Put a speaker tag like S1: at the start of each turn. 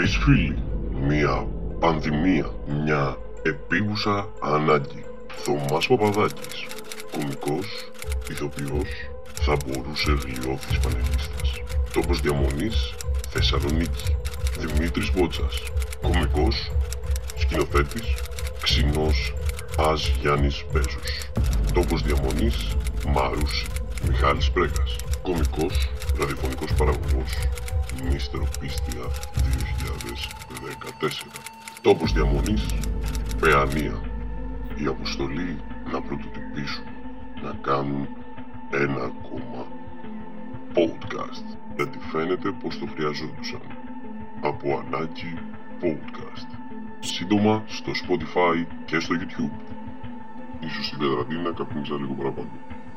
S1: Τρεις φίλοι, μια πανδημία, μια επίγουσα ανάγκη. Θωμάς Παπαδάκης, κομικός, ηθοποιός, θα μπορούσε γλιώθης πανελίστας. Τόπος διαμονής, Θεσσαλονίκη. Δημήτρης Μπότσας, κομικός, σκηνοθέτης, ξινός, Ας Γιάννης Μπέζος. Τόπος διαμονής, Μαρούσι. Μιχάλης Πρέγκας, κομικός, ραδιοφωνικός παραγωγός, Μίστερο Πίστια 2014. Τόπος διαμονής, Παιανία. Η αποστολή να πρωτοτυπήσουν, να κάνουν ένα ακόμα podcast. Γιατί φαίνεται πως το χρειαζόντουσαν. Από ανάγκη podcast. Σύντομα στο Spotify και στο YouTube. Ίσως στην τετρατίνα καπνίσα λίγο παραπάνω.